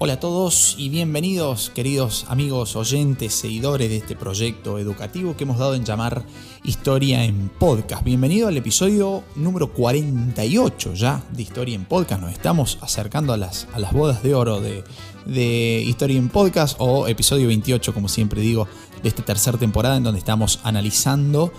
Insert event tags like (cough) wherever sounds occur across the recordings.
Hola a todos y bienvenidos, queridos amigos, oyentes, seguidores de este proyecto educativo que hemos dado en llamar Historia en Podcast. Bienvenido al episodio número 48 ya de Historia en Podcast. Nos estamos acercando a las, a las bodas de oro de, de Historia en Podcast o episodio 28, como siempre digo, de esta tercera temporada en donde estamos analizando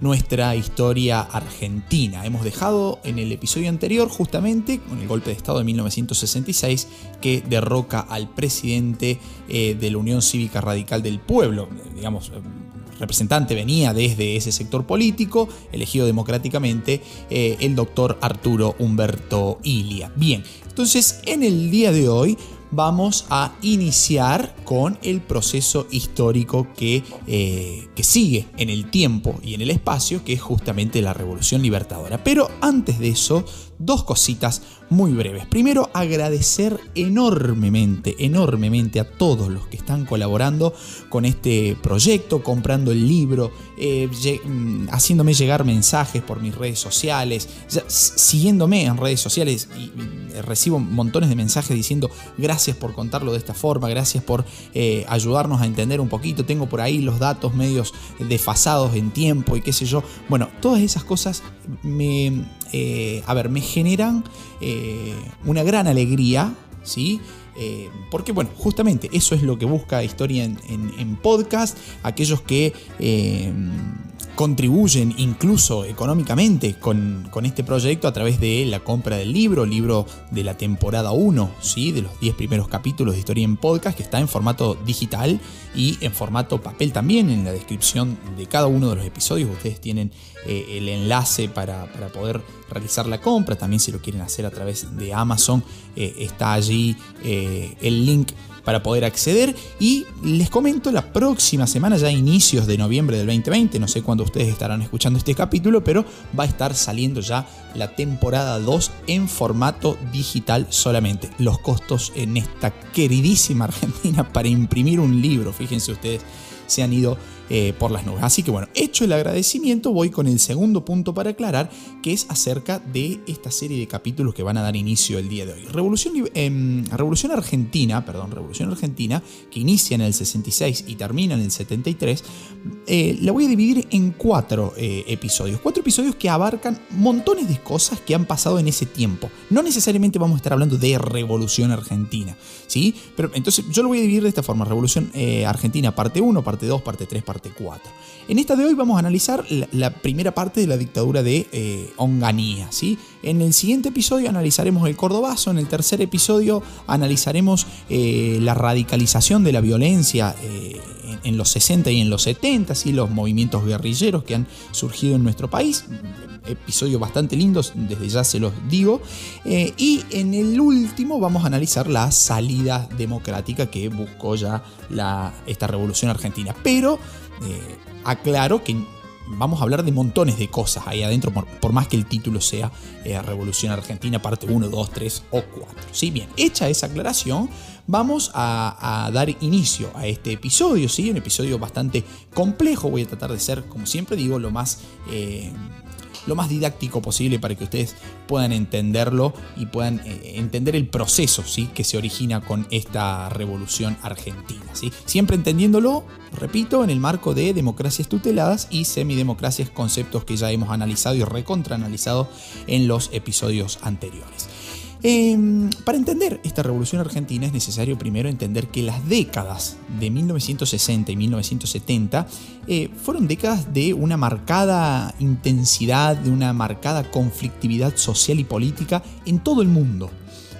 nuestra historia argentina. Hemos dejado en el episodio anterior justamente con el golpe de Estado de 1966 que derroca al presidente eh, de la Unión Cívica Radical del Pueblo, digamos, representante venía desde ese sector político, elegido democráticamente, eh, el doctor Arturo Humberto Ilia. Bien, entonces en el día de hoy vamos a iniciar con el proceso histórico que, eh, que, sigue en el tiempo y en el espacio, que es justamente la Revolución Libertadora. Pero antes de eso, dos cositas muy breves. Primero, agradecer enormemente, enormemente a todos los que están colaborando con este proyecto, comprando el libro, eh, mm, haciéndome llegar mensajes por mis redes sociales, siguiéndome en redes sociales y recibo montones de mensajes diciendo gracias por contarlo de esta forma, gracias por eh, ayudarnos a entender un poquito, tengo por ahí los datos medios desfasados en tiempo y qué sé yo. Bueno, todas esas cosas me, eh, a ver, me generan eh, una gran alegría, ¿sí? Eh, porque bueno, justamente eso es lo que busca Historia en, podcast, aquellos que contribuyen incluso económicamente con, este proyecto a través de la compra del libro, libro de la temporada 1, ¿sí? de los 10 primeros capítulos de Historia en Podcast, que está en formato digital y en formato papel también. En la descripción de cada uno de los episodios ustedes tienen eh, el enlace para, poder realizar la compra. También si lo quieren hacer a través de Amazon, eh, está allí eh, el link para poder acceder. Y les comento, la próxima semana, ya inicios de noviembre del 2020, no sé cuándo ustedes estarán escuchando este capítulo, pero va a estar saliendo ya la temporada 2 en formato digital solamente. Los costos en esta queridísima Argentina para imprimir un libro, fíjense ustedes, se han ido eh, por las nubes. Así que bueno, hecho el agradecimiento, voy con el segundo punto para aclarar, que es acerca de esta serie de capítulos que van a dar inicio el día de hoy. Revolución, em, Revolución Argentina, perdón, Revolución Argentina, que inicia en el 66 y termina en el 73, eh, la voy a dividir en cuatro eh, episodios. Cuatro episodios que abarcan montones de cosas que han pasado en ese tiempo. No necesariamente vamos a estar hablando de Revolución Argentina, ¿sí? Pero entonces yo lo voy a dividir de esta forma. Revolución Argentina, parte 1, parte 2, parte 3, parte 4. En esta de hoy vamos a analizar la, primera parte de la dictadura de eh, Onganía. ¿sí? En el siguiente episodio analizaremos el cordobazo, en el tercer episodio analizaremos eh, la radicalización de la violencia eh, en, los 60 y en los 70, ¿sí? los movimientos guerrilleros que han surgido en nuestro país episodios bastante lindos, desde ya se los digo. y en el último vamos a analizar la salida democrática que buscó ya esta revolución argentina. Pero eh, que vamos a hablar de montones de cosas ahí adentro, por, más que el título sea eh, Revolución Argentina, parte 1, 2, 3 o 4. ¿sí? Bien, hecha esa aclaración, vamos a, dar inicio a este episodio, ¿sí? un episodio bastante complejo, voy a tratar de ser, como siempre digo, lo más... Eh, lo más didáctico posible para que ustedes puedan entenderlo y puedan eh, entender el proceso ¿sí? que se origina con esta revolución argentina. ¿sí? Siempre entendiéndolo, repito, en el marco de democracias tuteladas y semidemocracias, conceptos que ya hemos analizado y recontraanalizado en los episodios anteriores. Em, para entender esta revolución argentina es necesario primero entender que las décadas de 1960 y 1970 eh, fueron décadas de una marcada intensidad, de una marcada conflictividad social y política en todo el mundo.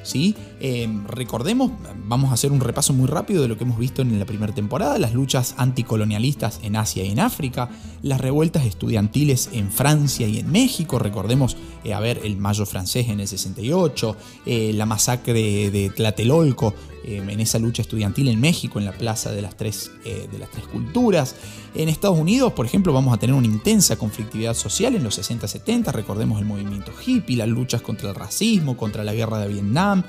¿Sí? Em, recordemos, vamos a hacer un repaso muy rápido de lo que hemos visto en la primera temporada, las luchas anticolonialistas en Asia y en África, las revueltas estudiantiles en Francia y en México, recordemos, eh, a ver, el Mayo francés en el 68, eh, la masacre de Tlatelolco em, en esa lucha estudiantil en México, en la Plaza de las, tres, eh, de las Tres Culturas. En Estados Unidos, por ejemplo, vamos a tener una intensa conflictividad social en los 60-70, recordemos el movimiento hippie, las luchas contra el racismo, contra la guerra de Vietnam,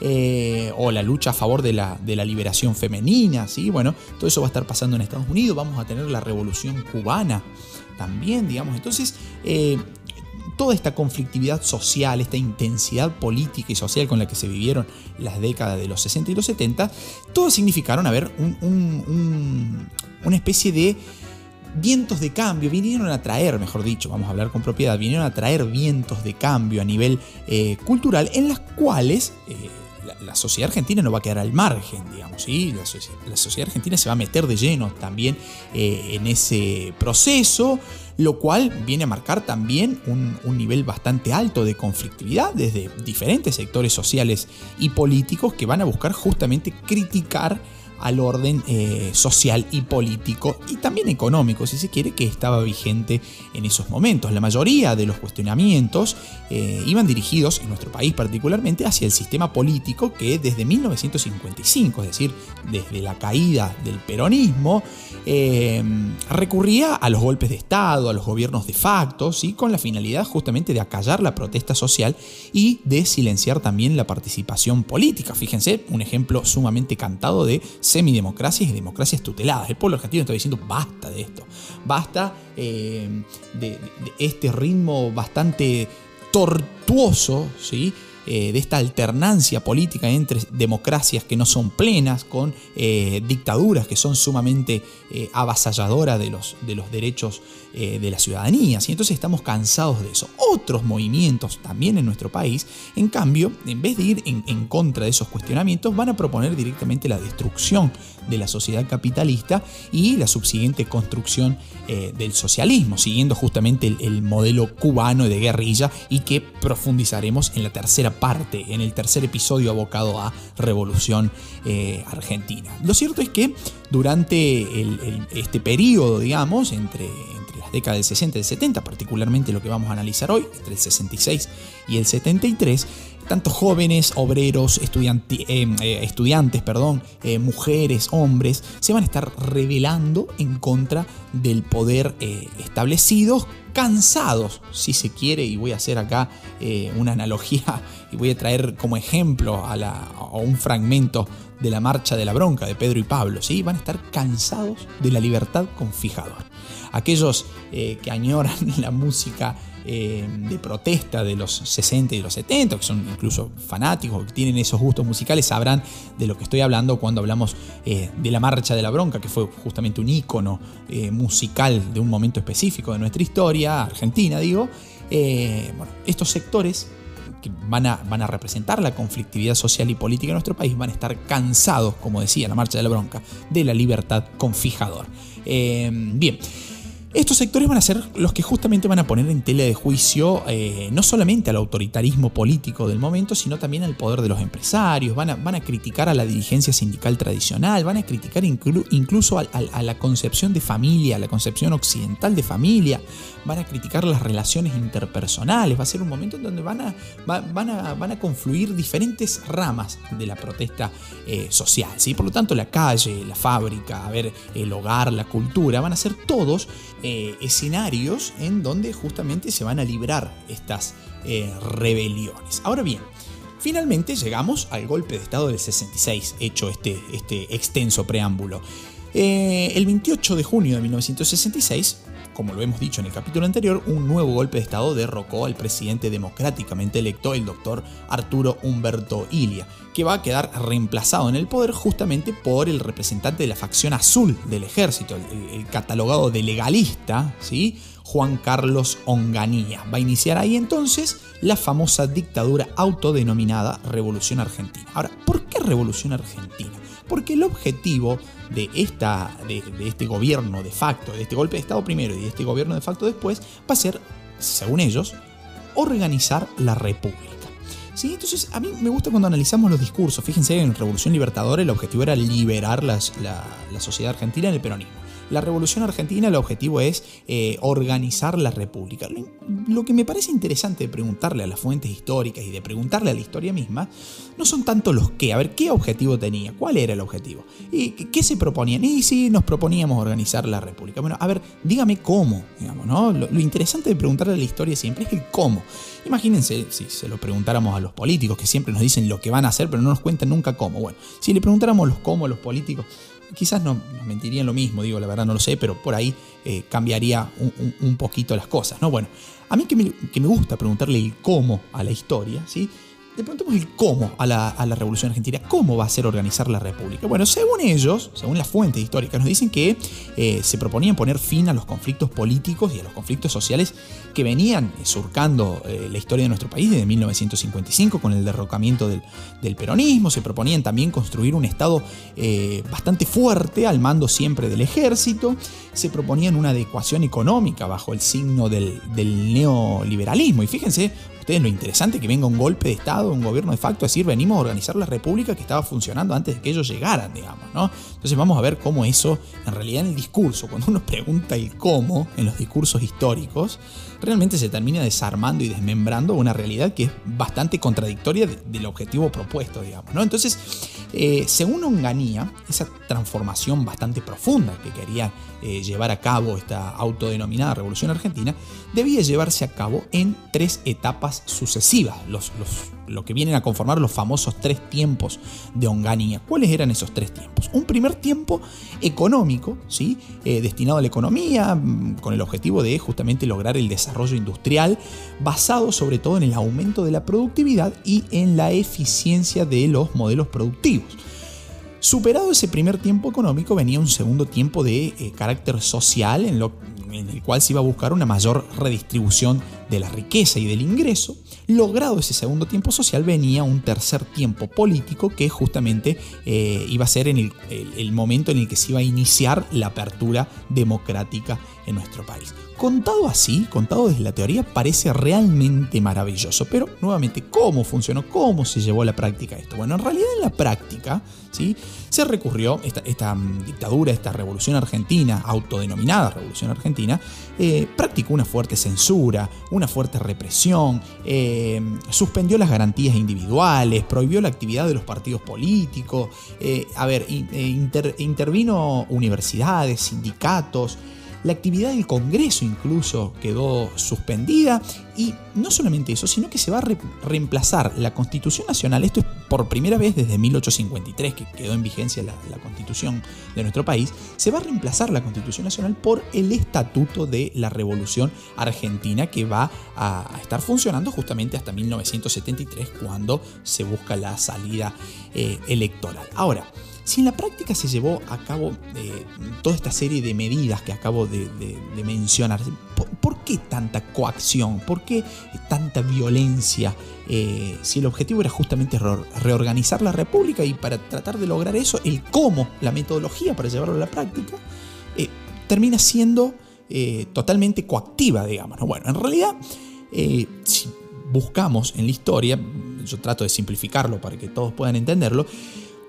eh, o la lucha a favor de la, de la liberación femenina, ¿sí? Bueno, todo eso va a estar pasando en Estados Unidos, vamos a tener la revolución cubana también, digamos. Entonces, eh, toda esta conflictividad social, esta intensidad política y social con la que se vivieron las décadas de los 60 y los 70, todos significaron haber una especie de vientos de cambio, vinieron a traer, mejor dicho, vamos a hablar con propiedad, vinieron a traer vientos de cambio a nivel eh, cultural en las cuales... Eh, la, sociedad argentina no va a quedar al margen, digamos, ¿sí? la, sociedad argentina se va a meter de lleno también eh, en ese proceso, lo cual viene a marcar también un, nivel bastante alto de conflictividad desde diferentes sectores sociales y políticos que van a buscar justamente criticar al orden eh, social y político y también económico, si se quiere, que estaba vigente en esos momentos. La mayoría de los cuestionamientos eh, iban dirigidos, en nuestro país particularmente, hacia el sistema político que desde 1955, es decir, desde la caída del peronismo, eh, recurría a los golpes de Estado, a los gobiernos de facto, ¿sí? con la finalidad justamente de acallar la protesta social y de silenciar también la participación política. Fíjense, un ejemplo sumamente cantado de semidemocracias y democracias tuteladas. El pueblo argentino está diciendo basta de esto, basta eh, de, este ritmo bastante tortuoso, ¿sí? Eh, de esta alternancia política entre democracias que no son plenas con eh, dictaduras que son sumamente avasalladoras de los, de los derechos eh, de la ciudadanía. Y entonces estamos cansados de eso. Otros movimientos también en nuestro país, en cambio, en vez de ir en, contra de esos cuestionamientos, van a proponer directamente la destrucción de la sociedad capitalista y la subsiguiente construcción eh, del socialismo, siguiendo justamente el, modelo cubano de guerrilla y que profundizaremos en la tercera parte, en el tercer episodio abocado a Revolución eh, Argentina. Lo cierto es que durante este periodo, digamos, entre, década del 60 y del 70, particularmente lo que vamos a analizar hoy, entre el 66 y el 73, tanto jóvenes, obreros, eh, eh, estudiantes, perdón, eh, mujeres, hombres, se van a estar rebelando en contra del poder establecido, cansados, si se quiere, y voy a hacer acá una analogía (laughs) y voy a traer como ejemplo a, un fragmento de la marcha de la bronca de Pedro y Pablo, ¿sí? van a estar cansados de la libertad con fijador aquellos eh, que añoran (laughs) la música eh, de protesta de los 60 y los 70, que son incluso fanáticos, que tienen esos gustos musicales, sabrán de lo que estoy hablando cuando hablamos eh, de la Marcha de la Bronca, que fue justamente un ícono musical de un momento específico de nuestra historia, argentina digo. bueno, estos sectores que van a, van a representar la conflictividad social y política de nuestro país van a estar cansados, como decía la Marcha de la Bronca, de la libertad con fijador. bien. Estos sectores van a ser los que justamente van a poner en tela de juicio eh, no solamente al autoritarismo político del momento, sino también al poder de los empresarios, van a, van a criticar a la dirigencia sindical tradicional, van a criticar incluso a, la concepción de familia, a la concepción occidental de familia, van a criticar las relaciones interpersonales, va a ser un momento en donde van a, van a, van a confluir diferentes ramas de la protesta eh, social. ¿sí? Por lo tanto, la calle, la fábrica, a ver, el hogar, la cultura, van a ser todos eh, escenarios en donde justamente se van a librar estas eh, rebeliones. Ahora bien, finalmente llegamos al golpe de Estado del 66, hecho este, este extenso preámbulo. Eh, el 28 de junio de 1966, como lo hemos dicho en el capítulo anterior, un nuevo golpe de Estado derrocó al presidente democráticamente electo, el doctor Arturo Humberto Ilia, que va a quedar reemplazado en el poder justamente por el representante de la facción azul del ejército, el, catalogado de legalista, ¿sí? Juan Carlos Onganía. Va a iniciar ahí entonces la famosa dictadura autodenominada Revolución Argentina. Ahora, ¿por qué Revolución Argentina? Porque el objetivo de, esta, de, este gobierno de facto, de este golpe de Estado primero y de este gobierno de facto después, va a ser, según ellos, organizar la República. ¿Sí? Entonces, a mí me gusta cuando analizamos los discursos. Fíjense, en Revolución Libertadora el objetivo era liberar la, la sociedad argentina del peronismo. La Revolución Argentina, el objetivo es eh, organizar la República. Lo, que me parece interesante de preguntarle a las fuentes históricas y de preguntarle a la historia misma, no son tanto los qué, a ver qué objetivo tenía, cuál era el objetivo, y qué se proponían. Y si nos proponíamos organizar la República. Bueno, a ver, dígame cómo, digamos, ¿no? Lo, lo interesante de preguntarle a la historia siempre es el cómo. Imagínense si se lo preguntáramos a los políticos que siempre nos dicen lo que van a hacer, pero no nos cuentan nunca cómo. Bueno, si le preguntáramos los cómo a los políticos, quizás no mentirían lo mismo, digo, la verdad no lo sé, pero por ahí eh, cambiaría un, poquito las cosas, ¿no? Bueno, a mí que me, que me gusta preguntarle el cómo a la historia, ¿sí? Le preguntamos el cómo a la, Revolución Argentina, cómo va a ser organizar la República. Bueno, según ellos, según las fuentes históricas, nos dicen que eh, se proponían poner fin a los conflictos políticos y a los conflictos sociales que venían surcando eh, la historia de nuestro país desde 1955 con el derrocamiento del, peronismo. Se proponían también construir un Estado eh, bastante fuerte al mando siempre del ejército. Se proponían una adecuación económica bajo el signo del, del neoliberalismo. Y fíjense, ustedes lo interesante que venga un golpe de Estado, un gobierno de facto, a decir, venimos a organizar la república que estaba funcionando antes de que ellos llegaran, digamos, ¿no? Entonces vamos a ver cómo eso, en realidad en el discurso, cuando uno pregunta el cómo en los discursos históricos, realmente se termina desarmando y desmembrando una realidad que es bastante contradictoria del objetivo propuesto, digamos, ¿no? Entonces, eh, según Onganía, esa transformación bastante profunda que quería eh, llevar a cabo esta autodenominada Revolución Argentina, debía llevarse a cabo en tres etapas sucesivas, los, lo que vienen a conformar los famosos tres tiempos de Onganía. ¿Cuáles eran esos tres tiempos? Un primer tiempo económico, ¿sí? Eh, destinado a la economía, mm, con el objetivo de justamente lograr el desarrollo industrial, basado sobre todo en el aumento de la productividad y en la eficiencia de los modelos productivos. Superado ese primer tiempo económico venía un segundo tiempo de eh, carácter social en, en el cual se iba a buscar una mayor redistribución de la riqueza y del ingreso. Logrado ese segundo tiempo social venía un tercer tiempo político que justamente eh, iba a ser en el momento en el que se iba a iniciar la apertura democrática en nuestro país. Contado así, contado desde la teoría, parece realmente maravilloso, pero nuevamente, ¿cómo funcionó? ¿Cómo se llevó a la práctica esto? Bueno, en realidad en la práctica, ¿sí? Se recurrió, esta, esta mm, dictadura, esta revolución argentina, autodenominada revolución argentina, eh, practicó una fuerte censura, una fuerte represión, eh, suspendió las garantías individuales, prohibió la actividad de los partidos políticos, eh, a ver, intervino universidades, sindicatos, la actividad del Congreso incluso quedó suspendida y no solamente eso, sino que se va a reemplazar la Constitución Nacional, esto es por primera vez desde 1853 que quedó en vigencia la, Constitución de nuestro país, se va a reemplazar la Constitución Nacional por el Estatuto de la Revolución Argentina que va a, estar funcionando justamente hasta 1973 cuando se busca la salida eh, electoral. Ahora, si en la práctica se llevó a cabo eh, toda esta serie de medidas que acabo de, mencionar, ¿por, qué tanta coacción? ¿Por qué tanta violencia? Eh, si el objetivo era justamente reorganizar la República y para tratar de lograr eso, el cómo, la metodología para llevarlo a la práctica, eh, termina siendo totalmente coactiva, digamos. Bueno, en realidad, si buscamos en la historia, yo trato de simplificarlo para que todos puedan entenderlo,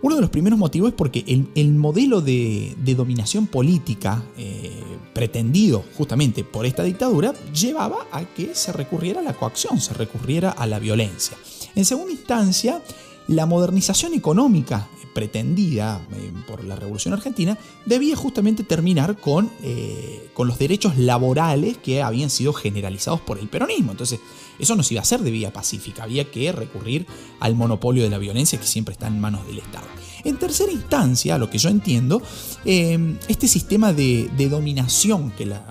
uno de los primeros motivos es porque el, modelo de, dominación política eh, pretendido justamente por esta dictadura llevaba a que se recurriera a la coacción, se recurriera a la violencia. En segunda instancia, la modernización económica pretendida eh, por la Revolución Argentina debía justamente terminar con, eh, con los derechos laborales que habían sido generalizados por el peronismo. Entonces, eso no se iba a hacer de vía pacífica, había que recurrir al monopolio de la violencia que siempre está en manos del Estado. En tercera instancia, lo que yo entiendo, eh, este sistema de, dominación que la,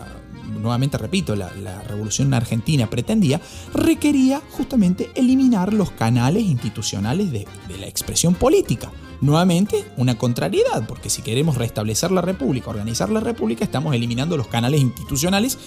nuevamente repito, la, revolución argentina pretendía, requería justamente eliminar los canales institucionales de la expresión política. Nuevamente, una contrariedad, porque si queremos restablecer la República, organizar la República, estamos eliminando los canales institucionales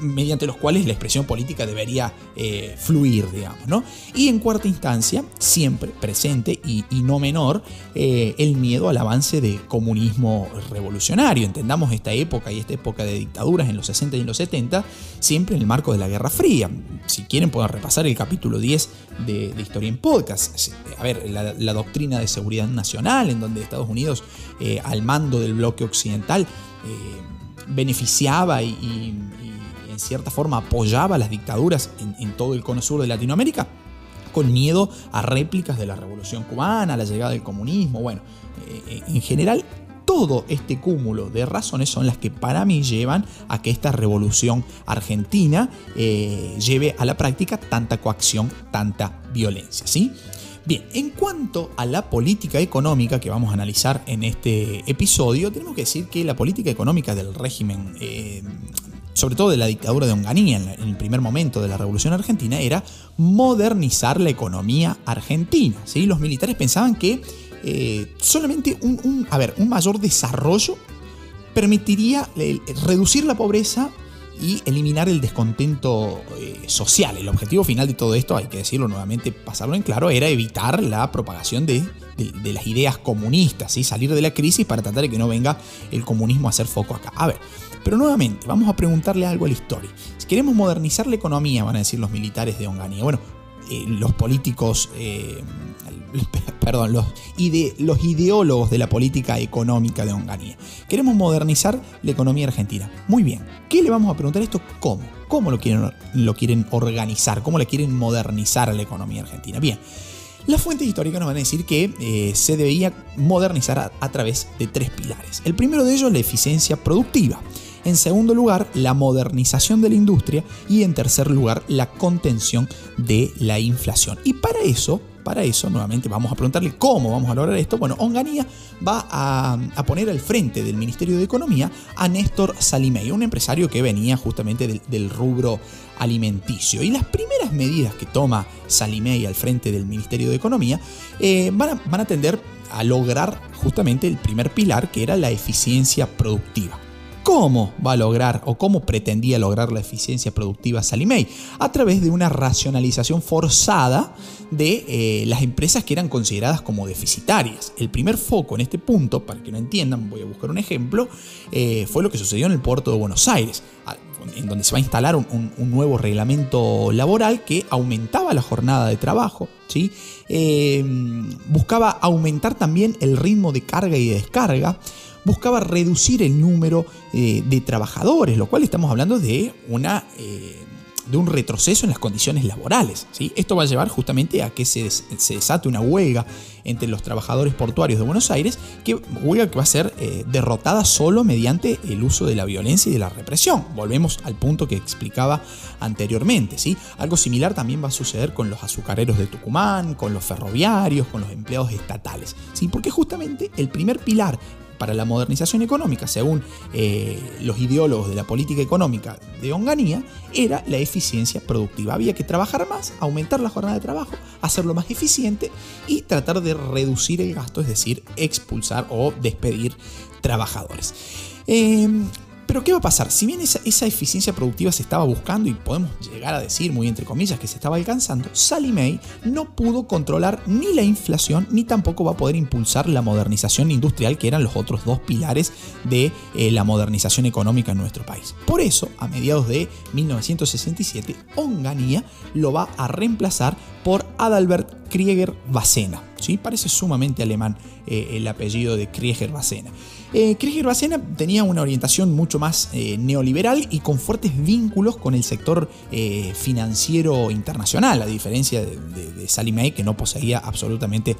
mediante los cuales la expresión política debería eh, fluir, digamos, ¿no? Y en cuarta instancia, siempre presente y, no menor, eh, el miedo al avance de comunismo revolucionario. Entendamos esta época y esta época de dictaduras en los 60 y en los 70, siempre en el marco de la Guerra Fría. Si quieren, pueden repasar el capítulo 10 de, Historia en Podcast. A ver, la doctrina de seguridad nacional en donde Estados Unidos, eh, al mando del bloque occidental, eh, beneficiaba y, en cierta forma apoyaba las dictaduras en, todo el cono sur de Latinoamérica, con miedo a réplicas de la revolución cubana, la llegada del comunismo, bueno, eh, en general todo este cúmulo de razones son las que para mí llevan a que esta revolución argentina lleve a la práctica tanta coacción, tanta violencia, ¿sí? Bien, en cuanto a la política económica que vamos a analizar en este episodio, tenemos que decir que la política económica del régimen eh, sobre todo de la dictadura de Onganía en, el primer momento de la Revolución Argentina, era modernizar la economía argentina. ¿sí? Los militares pensaban que eh, solamente un, a ver, un mayor desarrollo permitiría eh, reducir la pobreza y eliminar el descontento eh, social. El objetivo final de todo esto, hay que decirlo nuevamente, pasarlo en claro, era evitar la propagación de, las ideas comunistas, salir de la crisis para tratar de que no venga el comunismo a hacer foco acá. A ver, pero nuevamente, vamos a preguntarle algo a la historia. Si queremos modernizar la economía, van a decir los militares de Onganía, bueno, eh, los políticos, eh, (laughs) perdón, los, los ideólogos de la política económica de Onganía. Queremos modernizar la economía argentina. Muy bien, ¿qué le vamos a preguntar esto? ¿Cómo? ¿Cómo lo quieren, lo quieren organizar? ¿Cómo le quieren modernizar a la economía argentina? Bien. Las fuentes históricas nos van a decir que eh, se debía modernizar a través de tres pilares. El primero de ellos, la eficiencia productiva. En segundo lugar, la modernización de la industria. Y en tercer lugar, la contención de la inflación. Y para eso, para eso, nuevamente vamos a preguntarle cómo vamos a lograr esto. Bueno, Onganía va a, poner al frente del Ministerio de Economía a Néstor Salimey, un empresario que venía justamente del, rubro alimenticio. Y las primeras medidas que toma Salimey al frente del Ministerio de Economía eh, van, van a tender a lograr justamente el primer pilar, que era la eficiencia productiva. ¿Cómo va a lograr o cómo pretendía lograr la eficiencia productiva Salimey? A través de una racionalización forzada de eh, las empresas que eran consideradas como deficitarias. El primer foco en este punto, para que no entiendan, voy a buscar un ejemplo, eh, fue lo que sucedió en el puerto de Buenos Aires, en donde se va a instalar un, nuevo reglamento laboral que aumentaba la jornada de trabajo, ¿sí? Eh, buscaba aumentar también el ritmo de carga y de descarga, buscaba reducir el número eh, de trabajadores, lo cual estamos hablando de una... Eh, de un retroceso en las condiciones laborales. ¿sí? Esto va a llevar justamente a que se, desate una huelga entre los trabajadores portuarios de Buenos Aires, que huelga que va a ser eh, derrotada solo mediante el uso de la violencia y de la represión. Volvemos al punto que explicaba anteriormente. ¿sí? Algo similar también va a suceder con los azucareros de Tucumán, con los ferroviarios, con los empleados estatales. ¿sí? Porque justamente el primer pilar para la modernización económica, según eh, los ideólogos de la política económica de Onganía, era la eficiencia productiva. Había que trabajar más, aumentar la jornada de trabajo, hacerlo más eficiente y tratar de reducir el gasto, es decir, expulsar o despedir trabajadores. Em, pero ¿qué va a pasar? Si bien esa, eficiencia productiva se estaba buscando y podemos llegar a decir, muy entre comillas, que se estaba alcanzando, Sally May no pudo controlar ni la inflación ni tampoco va a poder impulsar la modernización industrial, que eran los otros dos pilares de eh, la modernización económica en nuestro país. Por eso, a mediados de 1967, Onganía lo va a reemplazar por Adalbert Krieger Bacena. ¿sí? Parece sumamente alemán eh, el apellido de Krieger Bacena. Eh, Krieger Bacena tenía una orientación mucho más eh, neoliberal y con fuertes vínculos con el sector eh, financiero internacional, a diferencia de, Sally May, que no poseía absolutamente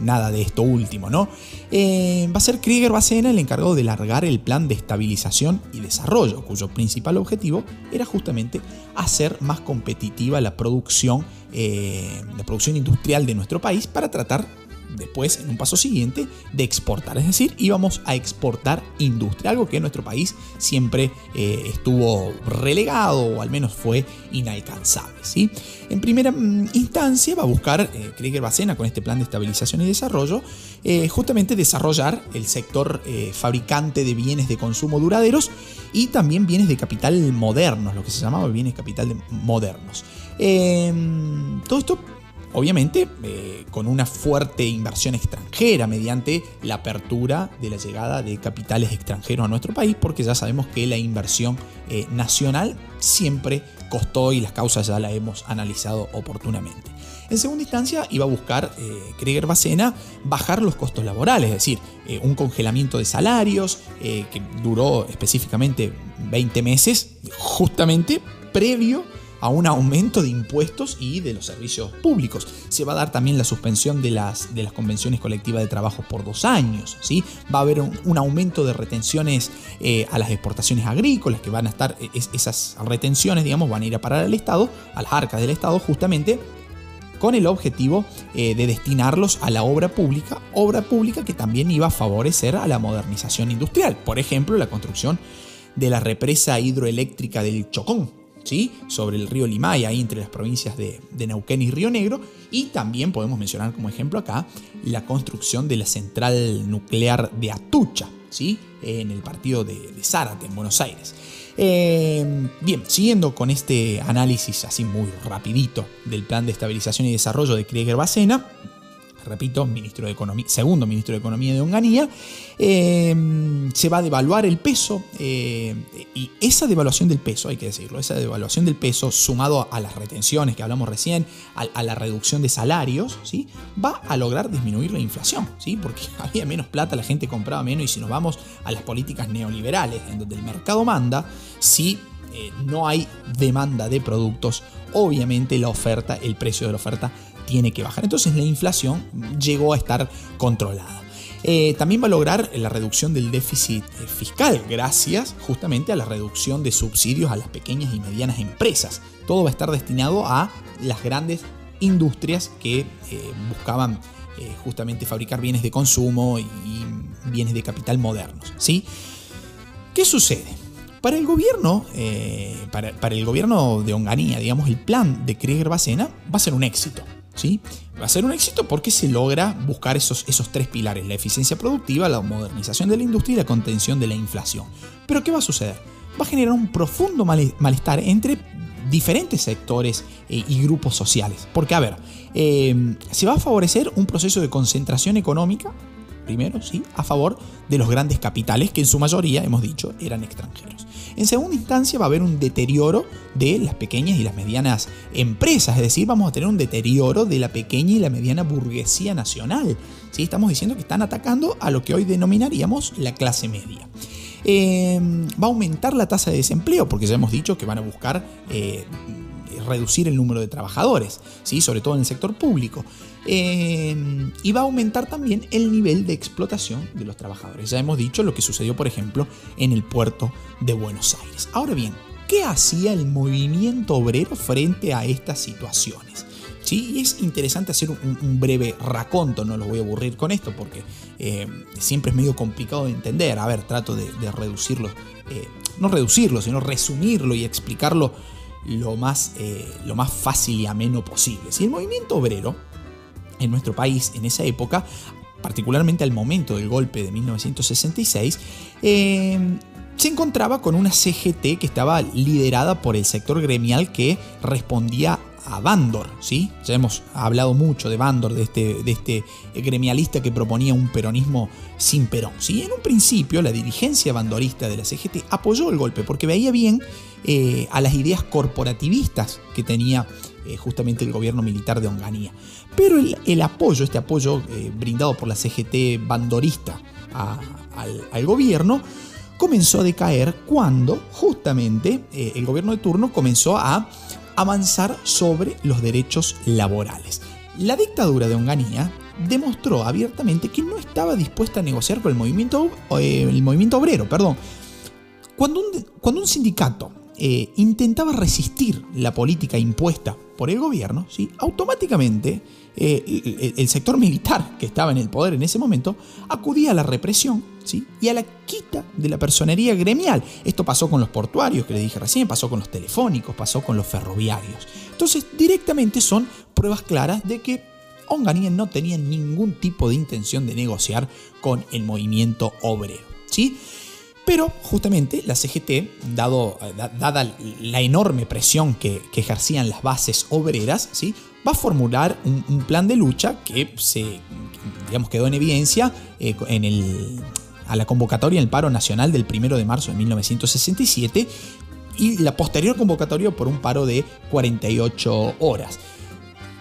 nada de esto último. ¿no? va a ser Krieger Bacena el encargado de largar el plan de estabilización y desarrollo, cuyo principal objetivo era justamente hacer más competitiva la producción, la producción industrial de nuestro país para tratar después, en un paso siguiente, de exportar. Es decir, íbamos a exportar industria, algo que en nuestro país siempre eh, estuvo relegado o al menos fue inalcanzable. ¿sí? En primera mm, instancia va a buscar eh, Krieger Bacena con este plan de estabilización y desarrollo, eh, justamente desarrollar el sector fabricante de bienes de consumo duraderos y también bienes de capital modernos, lo que se llamaba bienes capital modernos. todo esto Obviamente eh, con una fuerte inversión extranjera mediante la apertura de la llegada de capitales extranjeros a nuestro país, porque ya sabemos que la inversión eh, nacional siempre costó y las causas ya las hemos analizado oportunamente. En segunda instancia, iba a buscar eh, Bacena bajar los costos laborales, es decir, un congelamiento de salarios que duró específicamente 20 meses, justamente previo a un aumento de impuestos y de los servicios públicos. Se va a dar también la suspensión de las, de las convenciones colectivas de trabajo por dos años. ¿sí? Va a haber un, aumento de retenciones eh, a las exportaciones agrícolas que van a estar, esas retenciones, digamos, van a ir a parar al Estado, a las arcas del Estado, justamente con el objetivo de destinarlos a la obra pública, obra pública que también iba a favorecer a la modernización industrial, por ejemplo, la construcción de la represa hidroeléctrica del Chocón, ¿sí? sobre el río Limay, ahí entre las provincias de, Neuquén y Río Negro. Y también podemos mencionar como ejemplo acá la construcción de la central nuclear de Atucha, ¿sí? en el partido de, de Zárate, en Buenos Aires. Eh, bien, siguiendo con este análisis así muy rapidito del plan de estabilización y desarrollo de Krieger-Bacena, repito, ministro de Economía, segundo ministro de Economía de Onganía, eh, se va a devaluar el peso eh, y esa devaluación del peso, hay que decirlo, esa devaluación del peso sumado a las retenciones que hablamos recién, a, la reducción de salarios, ¿sí? va a lograr disminuir la inflación, ¿sí? porque (laughs) había menos plata, la gente compraba menos y si nos vamos a las políticas neoliberales, en donde el mercado manda, si eh, no hay demanda de productos, obviamente la oferta, el precio de la oferta tiene que bajar. Entonces la inflación llegó a estar controlada. Eh, también va a lograr la reducción del déficit eh, fiscal gracias justamente a la reducción de subsidios a las pequeñas y medianas empresas. Todo va a estar destinado a las grandes industrias que eh, buscaban justamente fabricar bienes de consumo y bienes de capital modernos. ¿sí? ¿Qué sucede? Para el gobierno, para, el gobierno de Onganía, digamos, el plan de Krieger-Bacena va a ser un éxito. Va a ser un éxito porque se logra buscar esos, esos tres pilares, la eficiencia productiva, la modernización de la industria y la contención de la inflación. Pero ¿qué va a suceder? Va a generar un profundo malestar entre diferentes sectores eh, y grupos sociales. Porque, a ver, eh, se va a favorecer un proceso de concentración económica primero, ¿sí? a favor de los grandes capitales, que en su mayoría, hemos dicho, eran extranjeros. En segunda instancia va a haber un deterioro de las pequeñas y las medianas empresas, es decir, vamos a tener un deterioro de la pequeña y la mediana burguesía nacional. ¿sí? Estamos diciendo que están atacando a lo que hoy denominaríamos la clase media. Em, va a aumentar la tasa de desempleo, porque ya hemos dicho que van a buscar eh, reducir el número de trabajadores, ¿sí? sobre todo en el sector público. Eh, y va a aumentar también el nivel de explotación de los trabajadores. Ya hemos dicho lo que sucedió, por ejemplo, en el puerto de Buenos Aires. Ahora bien, ¿qué hacía el movimiento obrero frente a estas situaciones? ¿Sí? Y es interesante hacer un, breve raconto, no lo voy a aburrir con esto porque eh, siempre es medio complicado de entender. A ver, trato de, reducirlo, eh, no reducirlo, sino resumirlo y explicarlo lo más, lo más fácil y ameno posible. Si el movimiento obrero en nuestro país en esa época, particularmente al momento del golpe de 1966, eh, se encontraba con una CGT que estaba liderada por el sector gremial que respondía a Bandor, ¿sí? Ya hemos hablado mucho de Bandor, de este, de este gremialista que proponía un peronismo sin Perón, ¿sí? En un principio la dirigencia bandorista de la CGT apoyó el golpe porque veía bien eh, a las ideas corporativistas que tenía eh, justamente el gobierno militar de Onganía. Pero el, apoyo, este apoyo eh, brindado por la CGT bandorista al, gobierno, comenzó a decaer cuando justamente eh, el gobierno de turno comenzó a avanzar sobre los derechos laborales. La dictadura de Onganía demostró abiertamente que no estaba dispuesta a negociar con el movimiento, el movimiento obrero. Perdón. Cuando un, cuando un sindicato intentaba resistir la política impuesta por el gobierno, ¿sí? automáticamente eh, el, sector militar que estaba en el poder en ese momento acudía a la represión ¿sí? y a la quita de la personería gremial. Esto pasó con los portuarios, que les dije recién, pasó con los telefónicos, pasó con los ferroviarios. Entonces, directamente son pruebas claras de que Onganía no tenía ningún tipo de intención de negociar con el movimiento obrero. ¿sí? Pero justamente la CGT, dado, dada la enorme presión que, ejercían las bases obreras, ¿sí? va a formular un, plan de lucha que se digamos, quedó en evidencia eh, en el, a la convocatoria en el paro nacional del 1 de marzo de 1967 y la posterior convocatoria por un paro de 48 horas.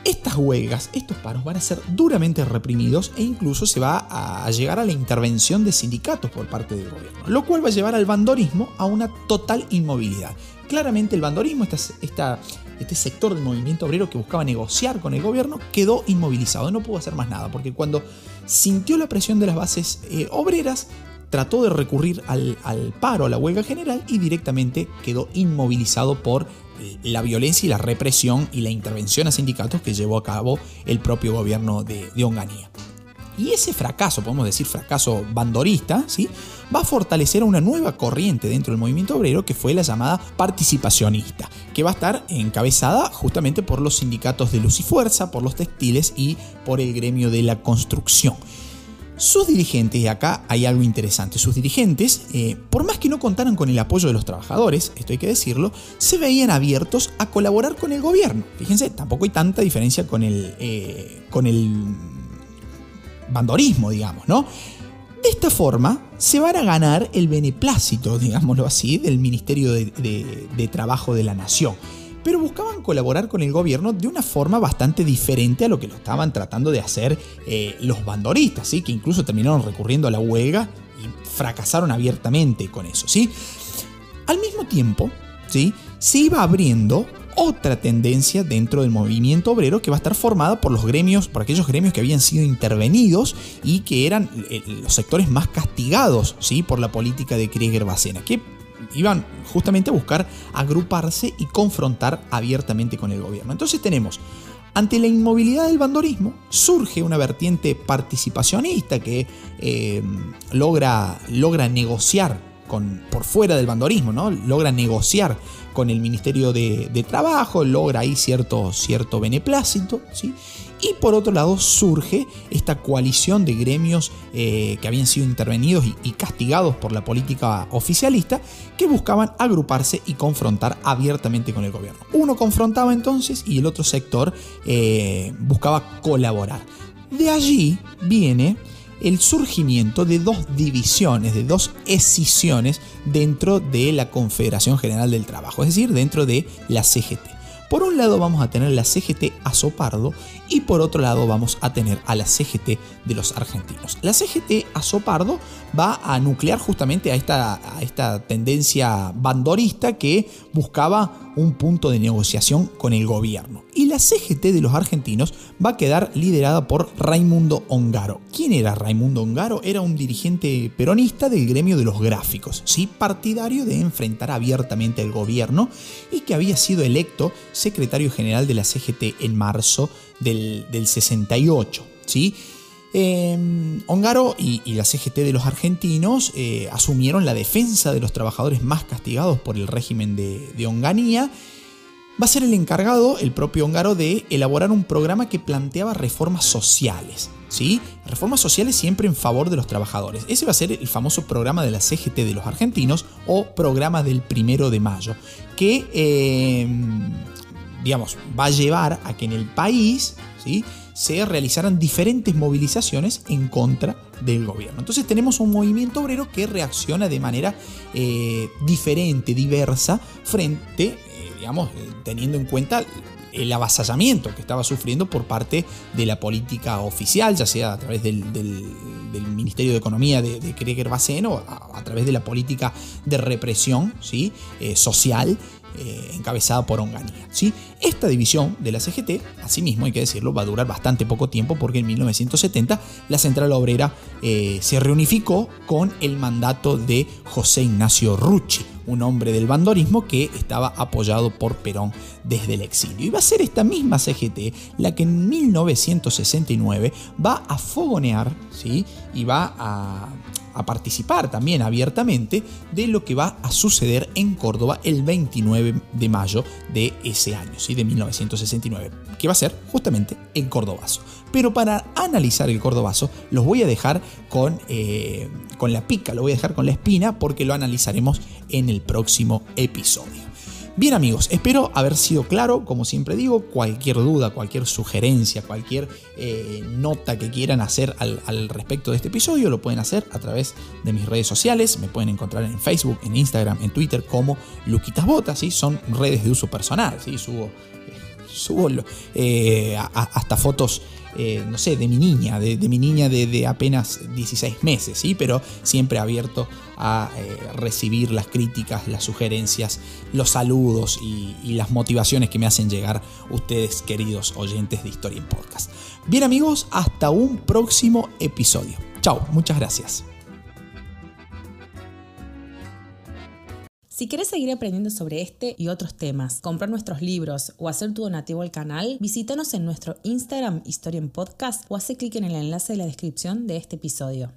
Estas huelgas, estos paros van a ser duramente reprimidos e incluso se va a llegar a la intervención de sindicatos por parte del gobierno, lo cual va a llevar al bandorismo a una total inmovilidad. Claramente el bandorismo, este sector del movimiento obrero que buscaba negociar con el gobierno, quedó inmovilizado, no pudo hacer más nada, porque cuando sintió la presión de las bases eh, obreras, trató de recurrir al, al, paro, a la huelga general y directamente quedó inmovilizado por la violencia y la represión y la intervención a sindicatos que llevó a cabo el propio gobierno de, Onganía. Y ese fracaso, podemos decir fracaso bandorista, ¿sí? va a fortalecer una nueva corriente dentro del movimiento obrero que fue la llamada participacionista, que va a estar encabezada justamente por los sindicatos de luz y fuerza, por los textiles y por el gremio de la construcción. Sus dirigentes, y acá hay algo interesante, sus dirigentes, eh, por más que no contaran con el apoyo de los trabajadores, esto hay que decirlo, se veían abiertos a colaborar con el gobierno. Fíjense, tampoco hay tanta diferencia con el, eh, con el bandorismo, digamos, ¿no? De esta forma se van a ganar el beneplácito, digámoslo así, del Ministerio de, Trabajo de la Nación. Pero buscaban colaborar con el gobierno de una forma bastante diferente a lo que lo estaban tratando de hacer eh, los bandoristas, ¿sí? que incluso terminaron recurriendo a la huelga y fracasaron abiertamente con eso. ¿sí? Al mismo tiempo, ¿sí? se iba abriendo otra tendencia dentro del movimiento obrero que va a estar formada por los gremios, por aquellos gremios que habían sido intervenidos y que eran eh, los sectores más castigados ¿sí? por la política de Krieger-Bacena, iban justamente a buscar agruparse y confrontar abiertamente con el gobierno. Entonces tenemos ante la inmovilidad del bandorismo, surge una vertiente participacionista que eh, logra, logra negociar con, por fuera del bandorismo, ¿no? logra negociar con el Ministerio de, Trabajo, logra ahí cierto, cierto beneplácito, ¿sí? Y por otro lado surge esta coalición de gremios eh, que habían sido intervenidos y, castigados por la política oficialista que buscaban agruparse y confrontar abiertamente con el gobierno. Uno confrontaba entonces y el otro sector eh, buscaba colaborar. De allí viene el surgimiento de dos divisiones, de dos escisiones dentro de la Confederación General del Trabajo, es decir, dentro de la CGT. Por un lado vamos a tener la CGT Azopardo y por otro lado vamos a tener a la CGT de los argentinos. La CGT Azopardo va a nuclear justamente a esta, a esta tendencia bandorista que buscaba un punto de negociación con el gobierno. Y la CGT de los argentinos va a quedar liderada por Raimundo Ongaro. ¿Quién era Raimundo Ongaro? Era un dirigente peronista del gremio de los gráficos, ¿sí? partidario de enfrentar abiertamente al gobierno y que había sido electo secretario general de la CGT en marzo del, 68. ¿sí? Eh, y, la CGT de los argentinos eh, asumieron la defensa de los trabajadores más castigados por el régimen de, de Onganía. Va a ser el encargado, el propio Ongaro, de elaborar un programa que planteaba reformas sociales. ¿sí? Reformas sociales siempre en favor de los trabajadores. Ese va a ser el famoso programa de la CGT de los argentinos o programa del primero de mayo, que eh, digamos, va a llevar a que en el país ¿sí? se realizaran diferentes movilizaciones en contra del gobierno. Entonces tenemos un movimiento obrero que reacciona de manera eh, diferente, diversa, frente, eh, digamos, eh, teniendo en cuenta el avasallamiento que estaba sufriendo por parte de la política oficial, ya sea a través del, Ministerio de Economía de, de Krieger Bacen o a, través de la política de represión ¿sí? social eh, encabezada por Onganía. ¿sí? Esta división de la CGT, asimismo hay que decirlo, va a durar bastante poco tiempo porque en 1970 la Central Obrera eh, se reunificó con el mandato de José Ignacio Rucci, un hombre del bandorismo que estaba apoyado por Perón desde el exilio. Y va a ser esta misma CGT la que en 1969 va a fogonear ¿sí? y va a a participar también abiertamente de lo que va a suceder en Córdoba el 29 de mayo de ese año, ¿sí? de 1969, que va a ser justamente el Cordobazo. Pero para analizar el Cordobazo los voy a dejar con, eh, con la pica, lo voy a dejar con la espina porque lo analizaremos en el próximo episodio. Bien amigos, espero haber sido claro, como siempre digo, cualquier duda, cualquier sugerencia, cualquier eh, nota que quieran hacer al, respecto de este episodio, lo pueden hacer a través de mis redes sociales, me pueden encontrar en Facebook, en Instagram, en Twitter como Luquitas Botas, ¿sí? son redes de uso personal, ¿sí? subo, eh, subo eh, hasta fotos eh, no sé, de mi niña, de, mi niña de, apenas 16 meses, ¿sí? Pero siempre abierto a eh, recibir las críticas, las sugerencias, los saludos y, y, las motivaciones que me hacen llegar ustedes, queridos oyentes de Historia en Podcast. Bien amigos, hasta un próximo episodio. Chao, muchas gracias. Si quieres seguir aprendiendo sobre este y otros temas, comprar nuestros libros o hacer tu donativo al canal, visítanos en nuestro Instagram Historia en Podcast o hace clic en el enlace de la descripción de este episodio.